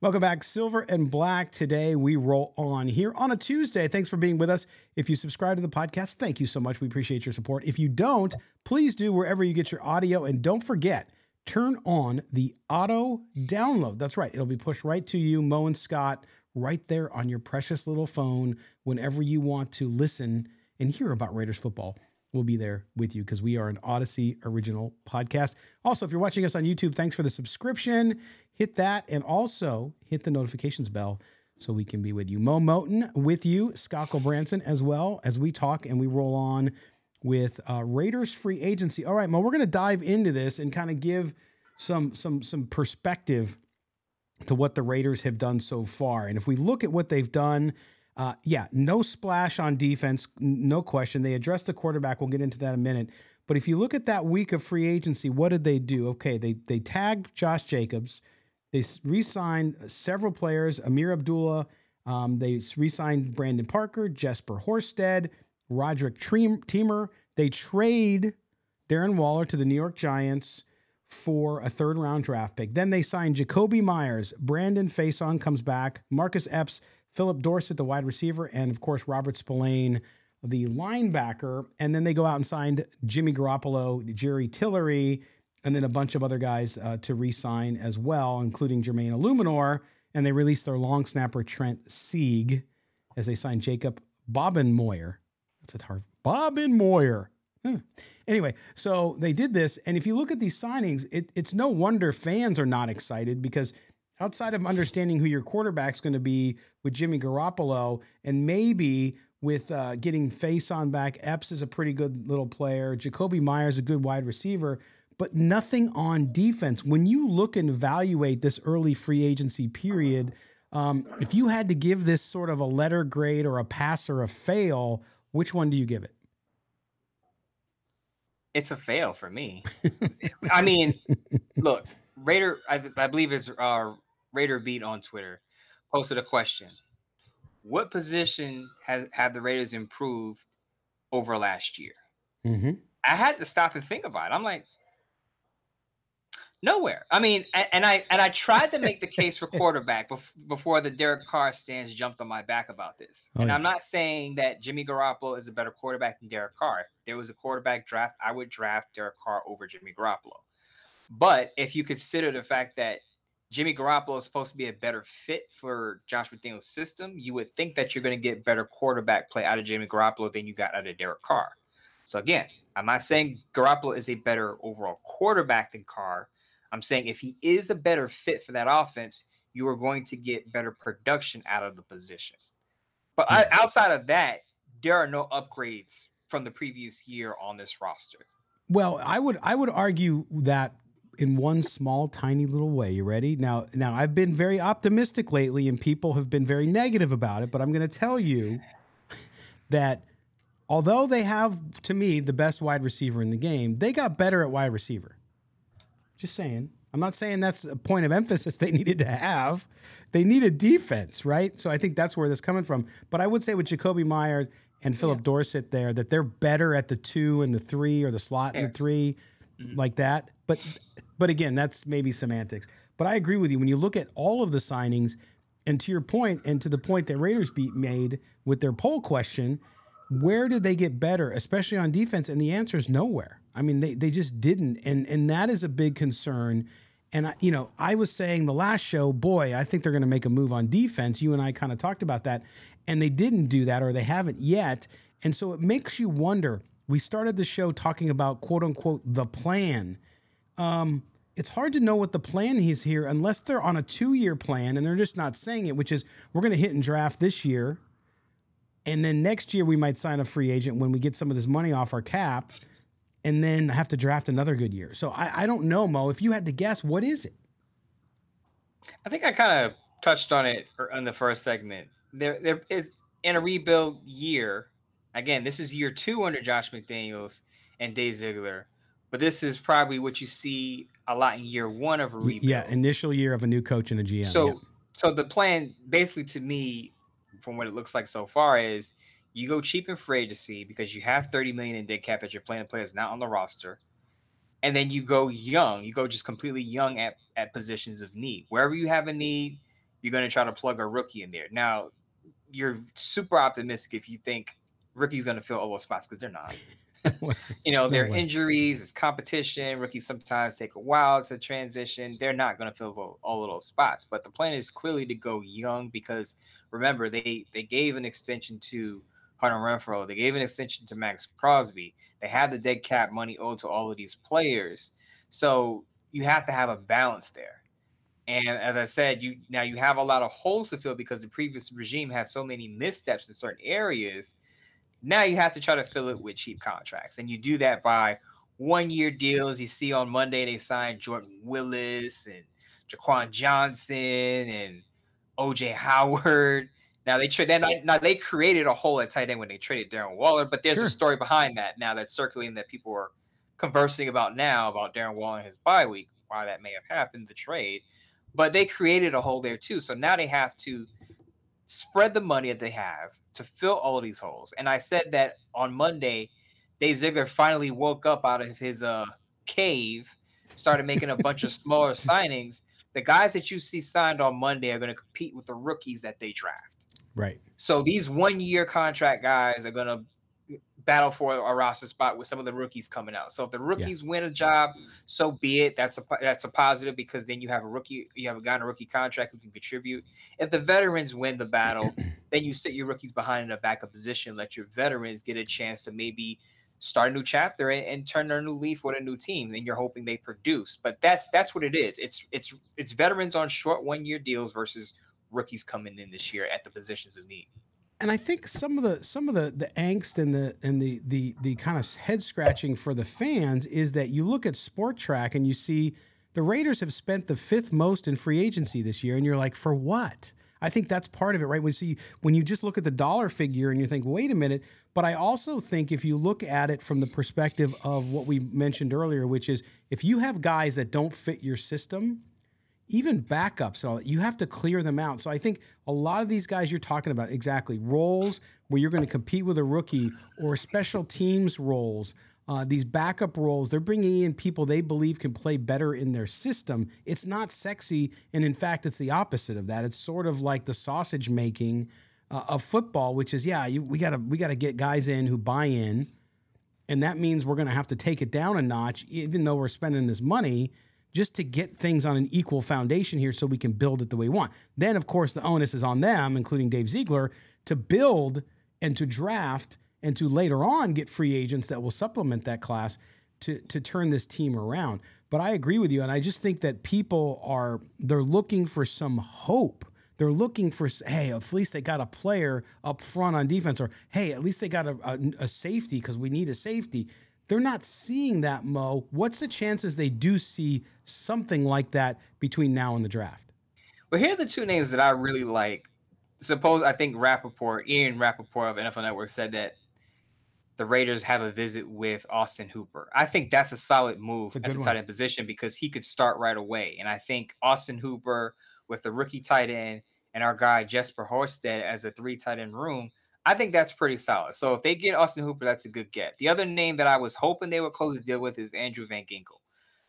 Welcome back, Silver and Black. Today we roll on here on a Tuesday. Thanks for being with us. If you subscribe to the podcast, thank you so much. We appreciate your support. If you don't, please do wherever you get your audio. And don't forget, turn on the auto download. That's right, it'll be pushed right to you, Mo and Scott, right there on your precious little phone whenever you want to listen and hear about Raiders football we'll be there with you because we are an Audacy original podcast. Also, if you're watching us on YouTube, thanks for the subscription. Hit that and also hit the notifications bell so we can be with you. Mo Moton with you, Scott Branson as well as we talk and we roll on with uh, Raiders free agency. All right, Mo, we're going to dive into this and kind of give some some some perspective to what the Raiders have done so far. And if we look at what they've done uh, yeah, no splash on defense, no question. They addressed the quarterback. We'll get into that in a minute. But if you look at that week of free agency, what did they do? Okay, they they tagged Josh Jacobs. They re-signed several players. Ameer Abdullah. Um, they re-signed Brandon Parker, Jesper Horsted, Roderick Teamer. They trade Darren Waller to the New York Giants for a third round draft pick. Then they signed Jakobi Meyers. Brandon Facyson comes back. Marcus Epps Phillip Dorsett, the wide receiver, and of course Robert Spillane, the linebacker. And then they go out and signed Jimmy Garoppolo, Jerry Tillery, and then a bunch of other guys uh, to re-sign as well, including Jermaine Eluemunor. And they released their long snapper Trent Sieg as they signed Jacob Bobenmoyer. That's a hard Bobenmoyer. Hmm. Anyway, so they did this, and if you look at these signings, it, it's no wonder fans are not excited because outside of understanding who your quarterback's going to be with Jimmy Garoppolo and maybe with uh, getting on back, Epps is a pretty good little player. Jakobi Meyers a good wide receiver, but nothing on defense. When you look and evaluate this early free agency period, um, if you had to give this sort of a letter grade or a pass or a fail, which one do you give it? It's a fail for me. I mean, look, Raider, I, I believe is uh, Raider Beat on Twitter posted a question. What position has have the Raiders improved over last year? Mm-hmm. I had to stop and think about it. I'm like, nowhere. I mean, and, I and I tried to make the case for quarterback before the Derek Carr stands jumped on my back about this. Oh, and yeah. I'm not saying that Jimmy Garoppolo is a better quarterback than Derek Carr. If there was a quarterback draft, I would draft Derek Carr over Jimmy Garoppolo. But if you consider the fact that Jimmy Garoppolo is supposed to be a better fit for Josh McDaniel's system, you would think that you're going to get better quarterback play out of Jimmy Garoppolo than you got out of Derek Carr. So again, I'm not saying Garoppolo is a better overall quarterback than Carr. I'm saying if he is a better fit for that offense, you are going to get better production out of the position. But I, hmm. outside of that, there are no upgrades from the previous year on this roster. Well, I would I would argue that in one small tiny little way. You ready? Now now I've been very optimistic lately and people have been very negative about it, but I'm going to tell you that although they have to me the best wide receiver in the game, they got better at wide receiver. Just saying. I'm not saying that's a point of emphasis they needed to have. They needed defense, right? So I think that's where this coming from. But I would say with Jakobi Meyer and Philip yeah. Dorsett there that they're better at the two and the three or the slot and the 3 mm-hmm. like that. But but again, that's maybe semantics. But I agree with you. When you look at all of the signings, and to your point, and to the point that Raiders beat made with their poll question, where did they get better, especially on defense? And the answer is nowhere. I mean, they they just didn't, and and that is a big concern. And I, you know, I was saying the last show, boy, I think they're going to make a move on defense. You and I kind of talked about that, and they didn't do that, or they haven't yet. And so it makes you wonder. We started the show talking about quote unquote the plan um, it's hard to know what the plan is here unless they're on a two year plan and they're just not saying it, which is we're going to hit and draft this year. And then next year we might sign a free agent when we get some of this money off our cap and then have to draft another good year. So I, I don't know, Mo. If you had to guess, what is it? I think I kind of touched on it in the first segment. There, there is in a rebuild year. Again, this is year two under Josh McDaniels and Dave Ziegler, but this is probably what you see a lot in year one of a rebuild. Yeah, initial year of a new coach and a GM. So, yeah. so the plan, basically, to me, from what it looks like so far, is you go cheap in free agency because you have 30 million in dead cap that you're playing players not on the roster. And then you go young, you go just completely young at, at positions of need. Wherever you have a need, you're going to try to plug a rookie in there. Now, you're super optimistic if you think rookie's going to fill all those spots because they're not. you know, their injuries, it's competition. Rookies sometimes take a while to transition. They're not going to fill all of those spots. But the plan is clearly to go young because remember they they gave an extension to Hunter Renfrow. They gave an extension to Maxx Crosby. They had the dead cap money owed to all of these players. So you have to have a balance there. And as I said, you now you have a lot of holes to fill because the previous regime had so many missteps in certain areas. Now you have to try to fill it with cheap contracts. And you do that by one year deals. You see on Monday they signed Jordan Willis and Jaquan Johnson and OJ Howard. Now they tra- then now they created a hole at tight end when they traded Darren Waller, but there's sure. a story behind that now that's circulating that people are conversing about now about Darren Waller and his bye week, why that may have happened, the trade. But they created a hole there too. So now they have to spread the money that they have to fill all of these holes. And I said that on Monday, Dave Ziegler finally woke up out of his uh cave, started making a bunch of smaller signings. The guys that you see signed on Monday are going to compete with the rookies that they draft. Right. So these one year contract guys are going to battle for a roster spot with some of the rookies coming out. So if the rookies yeah. win a job, so be it. That's a that's a positive because then you have a rookie, you have a guy in a rookie contract who can contribute. If the veterans win the battle, then you sit your rookies behind in a backup position, let your veterans get a chance to maybe start a new chapter and, and turn their new leaf with a new team. And you're hoping they produce. But that's that's what it is. It's it's it's veterans on short one year deals versus rookies coming in this year at the positions of need. And I think some of the some of the the angst and the and the the the kind of head scratching for the fans is that you look at Spotrac and you see the Raiders have spent the fifth most in free agency this year, and you're like, for what? I think that's part of it, right? When see when you just look at the dollar figure and you think, wait a minute. But I also think if you look at it from the perspective of what we mentioned earlier, which is if you have guys that don't fit your system, even backups, and all that, you have to clear them out. So I think a lot of these guys you're talking about exactly roles where you're going to compete with a rookie or special teams roles. Uh, these backup roles, they're bringing in people they believe can play better in their system. It's not sexy, and in fact, it's the opposite of that. It's sort of like the sausage making uh, of football, which is yeah, you, we gotta we gotta get guys in who buy in, and that means we're going to have to take it down a notch, even though we're spending this money just to get things on an equal foundation here so we can build it the way we want. Then, of course, the onus is on them, including Dave Ziegler, to build and to draft and to later on get free agents that will supplement that class to, to turn this team around. But I agree with you. And I just think that people are, they're looking for some hope. They're looking for, hey, at least they got a player up front on defense, or hey, at least they got a, a, a safety because we need a safety. They're not seeing that, Mo. What's the chances they do see something like that between now and the draft? Well, here are the two names that I really like. Suppose I think Rapoport, Ian Rapoport of NFL Network said that the Raiders have a visit with Austin Hooper. I think that's a solid move a at the tight end position because he could start right away. And I think Austin Hooper with the rookie tight end and our guy Jesper Horsted as a three tight end room – I think that's pretty solid. So if they get Austin Hooper, that's a good get. The other name that I was hoping they would close the deal with is Andrew Van Ginkel.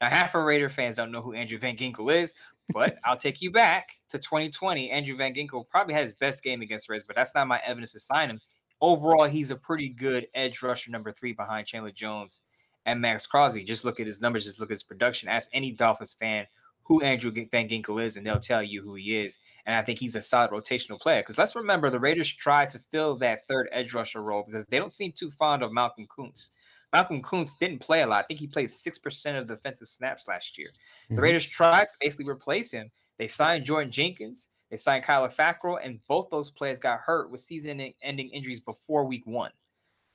Now, half of Raider fans don't know who Andrew Van Ginkel is, but I'll take you back to 2020. Andrew Van Ginkel probably had his best game against Reds, but that's not my evidence to sign him. Overall, he's a pretty good edge rusher number three behind Chandler Jones and Maxx Crosby. Just look at his numbers, just look at his production. Ask any Dolphins fan who Andrew Van Ginkel is, and they'll tell you who he is. And I think he's a solid rotational player. Because let's remember, the Raiders tried to fill that third edge rusher role because they don't seem too fond of Malcolm Koonce. Malcolm Koonce didn't play a lot. I think he played 6% of defensive snaps last year. Mm-hmm. The Raiders tried to basically replace him. They signed Jordan Jenkins, they signed Kyler Fackrell, and both those players got hurt with season ending injuries before week one.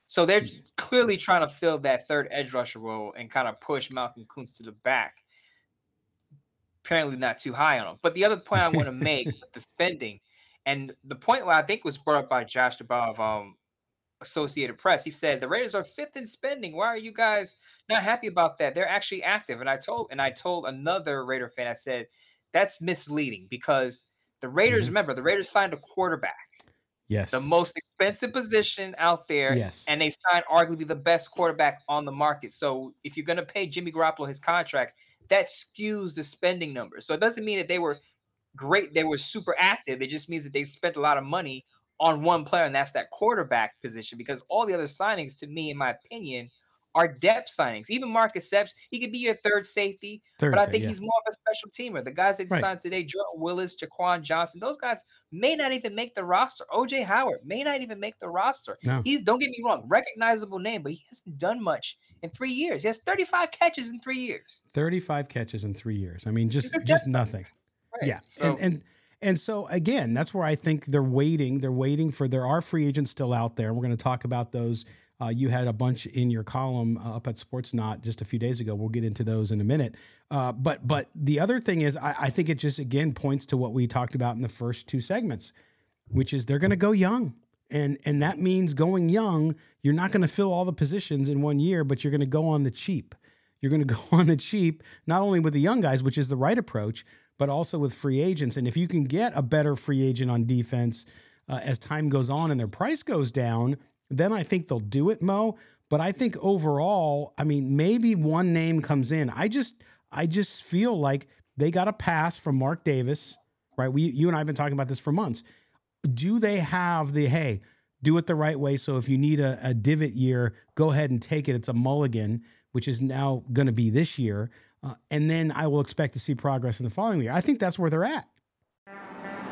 So they're mm-hmm. clearly trying to fill that third edge rusher role and kind of push Malcolm Koonce to the back apparently not too high on them. But the other point I want to make, the spending, and the point where I think was brought up by Josh of um, Associated Press, he said the Raiders are fifth in spending. Why are you guys not happy about that? They're actually active. And I told and I told another Raider fan, I said that's misleading because the Raiders, mm-hmm. remember, the Raiders signed a quarterback. Yes. The most expensive position out there. Yes. And they signed arguably the best quarterback on the market. So if you're going to pay Jimmy Garoppolo his contract, that skews the spending numbers. So it doesn't mean that they were great, they were super active. It just means that they spent a lot of money on one player, and that's that quarterback position. Because all the other signings, to me, in my opinion, are depth signings. Even Marcus Epps, he could be your third safety, third but I think yeah. he's more of a special teamer. The guys that right. signed today, Jordan Willis, Jaquan Johnson, those guys may not even make the roster. OJ Howard may not even make the roster. No. He's don't get me wrong, recognizable name, but he hasn't done much in three years. He has 35 catches in three years. 35 catches in three years. I mean, just just nothing. Right. Yeah. So, and, and and so again, that's where I think they're waiting. They're waiting for there are free agents still out there. We're going to talk about those uh, you had a bunch in your column uh, up at Sportsnaut just a few days ago. We'll get into those in a minute. Uh, but but the other thing is, I, I, think it just again points to what we talked about in the first two segments, which is they're going to go young, and and that means going young. You're not going to fill all the positions in one year, but you're going to go on the cheap. You're going to go on the cheap, not only with the young guys, which is the right approach, but also with free agents. And if you can get a better free agent on defense uh, as time goes on and their price goes down then I think they'll do it, Mo. But I think overall, I mean, maybe one name comes in. I just, I just feel like they got a pass from Mark Davis, right? We, you and I have been talking about this for months. Do they have the hey? Do it the right way. So if you need a, a divot year, go ahead and take it. It's a mulligan, which is now going to be this year, uh, and then I will expect to see progress in the following year. I think that's where they're at.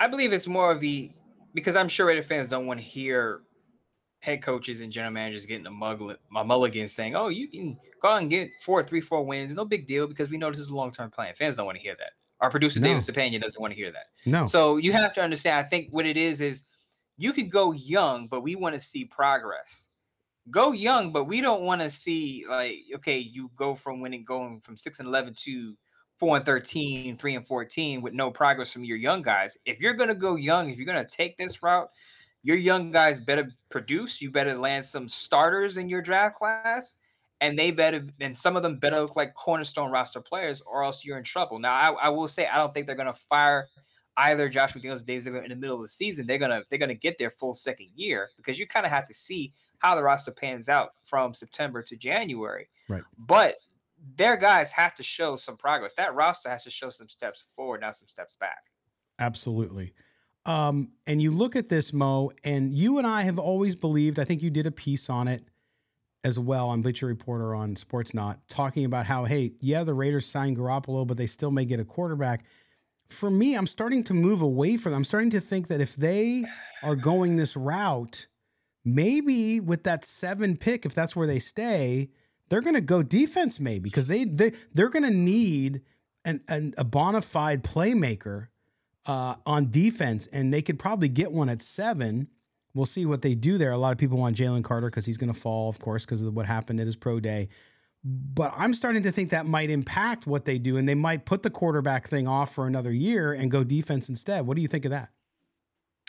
I believe it's more of the because I'm sure Raider fans don't want to hear head coaches and general managers getting a, a mulligan saying, "Oh, you can go out and get four, three, four wins, no big deal," because we know this is a long term plan. Fans don't want to hear that. Our producer no. David Stepanian doesn't want to hear that. No. So you have to understand. I think what it is is you could go young, but we want to see progress. Go young, but we don't want to see like okay, you go from winning going from six and eleven to four and 13, three and 14 with no progress from your young guys. If you're going to go young, if you're going to take this route, your young guys better produce. You better land some starters in your draft class, and they better, and some of them better look like cornerstone roster players, or else you're in trouble. Now, I, I will say, I don't think they're going to fire either Josh McDaniels days in the middle of the season. They're gonna they're gonna get their full second year because you kind of have to see how the roster pans out from September to January. Right. But their guys have to show some progress. That roster has to show some steps forward, not some steps back. Absolutely. Um, and you look at this, Mo, and you and I have always believed, I think you did a piece on it as well on Bleacher Reporter on Sportsnaut, talking about how, hey, yeah, the Raiders signed Garoppolo, but they still may get a quarterback. For me, I'm starting to move away from. I'm starting to think that if they are going this route, maybe with that seven pick, if that's where they stay, they're going to go defense maybe because they they they're going to need an, an, a bona fide playmaker uh, on defense, and they could probably get one at seven. We'll see what they do there. A lot of people want Jalen Carter because he's going to fall, of course, because of what happened at his pro day. But I'm starting to think that might impact what they do, and they might put the quarterback thing off for another year and go defense instead. What do you think of that?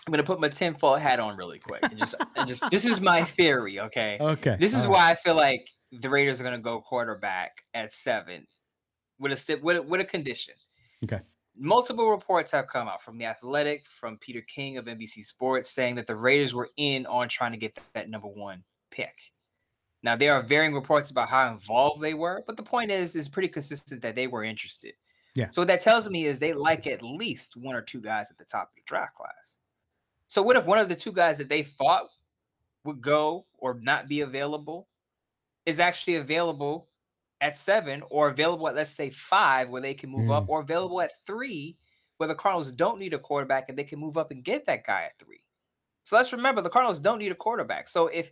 I'm gonna put my tinfoil hat on really quick. And just, and just this is my theory, okay? Okay. This is why I feel like the Raiders are going to go quarterback at seven with a with a, with a condition. Okay. Multiple reports have come out from the Athletic, from Peter King of NBC Sports, saying that the Raiders were in on trying to get that, that number one pick. Now there are varying reports about how involved they were, but the point is, is pretty consistent that they were interested. Yeah. So what that tells me is they like at least one or two guys at the top of the draft class. So what if one of the two guys that they thought would go or not be available is actually available at seven, or available at let's say five, where they can move mm. up, or available at three, where the Cardinals don't need a quarterback and they can move up and get that guy at three. So let's remember the Cardinals don't need a quarterback. So if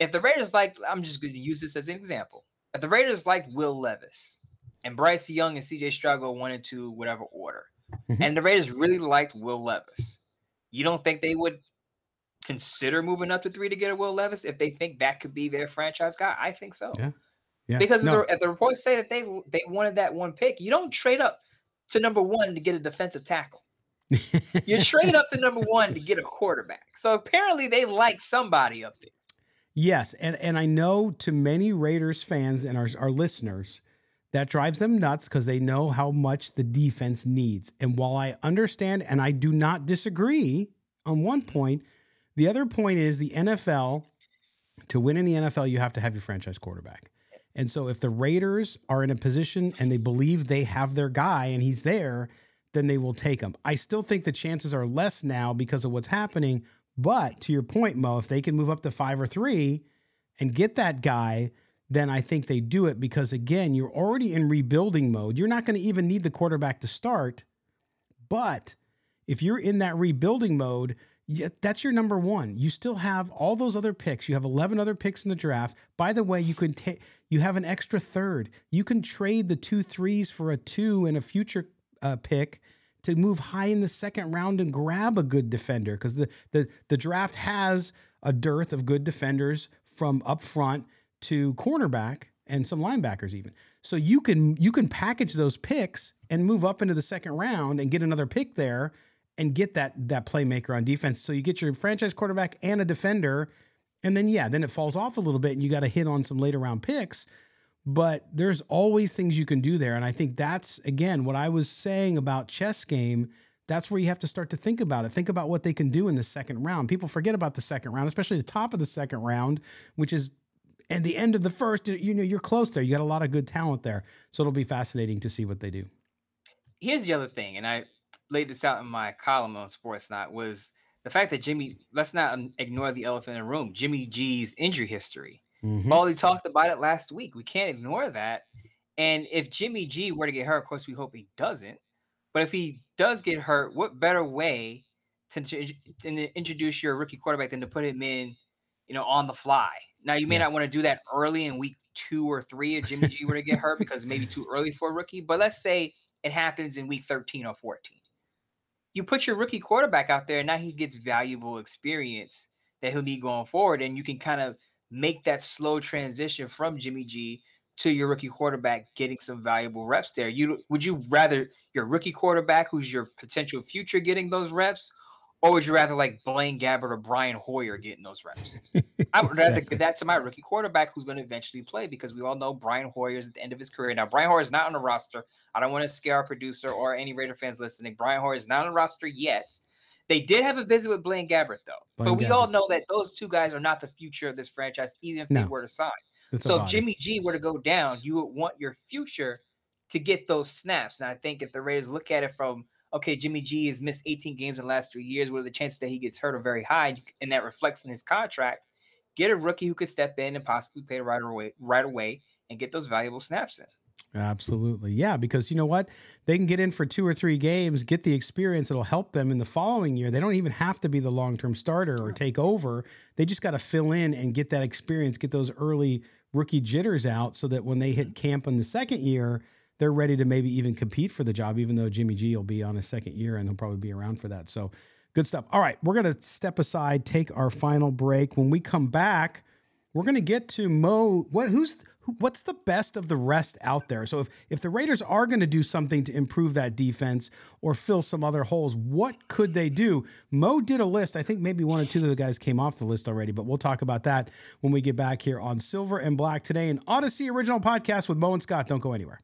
if the Raiders like, I'm just going to use this as an example. If the Raiders like Will Levis and Bryce Young and CJ Stroud go one and two, whatever order, mm-hmm. and the Raiders really liked Will Levis, you don't think they would consider moving up to three to get a Will Levis if they think that could be their franchise guy? I think so. Yeah. Yeah. Because no. the, if the reports say that they they wanted that one pick, you don't trade up to number one to get a defensive tackle. you trade up to number one to get a quarterback. So apparently they like somebody up there. Yes, and and I know to many Raiders fans and our our listeners that drives them nuts because they know how much the defense needs. And while I understand and I do not disagree on one point, the other point is the NFL to win in the NFL you have to have your franchise quarterback. And so if the Raiders are in a position and they believe they have their guy and he's there, then they will take him. I still think the chances are less now because of what's happening but to your point, Mo, if they can move up to five or three and get that guy, then I think they do it because, again, you're already in rebuilding mode. You're not going to even need the quarterback to start. But if you're in that rebuilding mode, that's your number one. You still have all those other picks. You have 11 other picks in the draft. By the way, you could take, you have an extra third. You can trade the two threes for a two and a future uh, pick to move high in the second round and grab a good defender because the, the the draft has a dearth of good defenders from up front to cornerback and some linebackers even. So you can you can package those picks and move up into the second round and get another pick there and get that that playmaker on defense. So you get your franchise quarterback and a defender and then yeah, then it falls off a little bit and you got to hit on some later round picks but there's always things you can do there. And I think that's, again, what I was saying about chess game. That's where you have to start to think about it. Think about what they can do in the second round. People forget about the second round, especially the top of the second round, which is and the end of the first. You know, you're close there. You got a lot of good talent there. So it'll be fascinating to see what they do. Here's the other thing, and I laid this out in my column on Sportsnaut was the fact that Jimmy. Let's not ignore the elephant in the room. Jimmy G's injury history. Mm-hmm. Paulie talked about it last week. We can't ignore that. And if Jimmy G were to get hurt, of course, we hope he doesn't. But if he does get hurt, what better way to, to introduce your rookie quarterback than to put him in, you know, on the fly? Now, you may yeah. not want to do that early in week two or three if Jimmy G were to get hurt because maybe too early for a rookie. But let's say it happens in week 13 or 14. You put your rookie quarterback out there, and now he gets valuable experience that he'll need going forward. And you can kind of – make that slow transition from Jimmy G to your rookie quarterback getting some valuable reps there. You would you rather your rookie quarterback who's your potential future getting those reps, or would you rather like Blaine Gabbert or Brian Hoyer getting those reps? I would rather give that to my rookie quarterback who's going to eventually play because we all know Brian Hoyer is at the end of his career. Now, Brian Hoyer is not on the roster. I don't want to scare our producer or any Raider fans listening. Brian Hoyer is not on the roster yet. They did have a visit with Blaine Gabbert, though. Blaine but we Gabbert. all know that those two guys are not the future of this franchise, even if no. they were to sign. It's so if Jimmy G were to go down, you would want your future to get those snaps. And I think if the Raiders look at it from, okay, Jimmy G has missed 18 games in the last three years, what are the chances that he gets hurt are very high, and that reflects in his contract. Get a rookie who could step in and possibly pay right away, right away, and get those valuable snaps in. Absolutely. Yeah, because you know what? They can get in for two or three games, get the experience. It'll help them in the following year. They don't even have to be the long term starter or take over. They just got to fill in and get that experience, get those early rookie jitters out so that when they hit mm-hmm. camp in the second year, they're ready to maybe even compete for the job, even though Jimmy G will be on his second year and he'll probably be around for that. So good stuff. All right, we're going to step aside, take our final break. When we come back, we're going to get to Mo. What? Who's what's the best of the rest out there? So if if the Raiders are going to do something to improve that defense or fill some other holes, what could they do? Mo did a list. I think maybe one or two of the guys came off the list already, but we'll talk about that when we get back here on Silver and Black today, an Audacy original podcast with Mo and Scott. Don't go anywhere.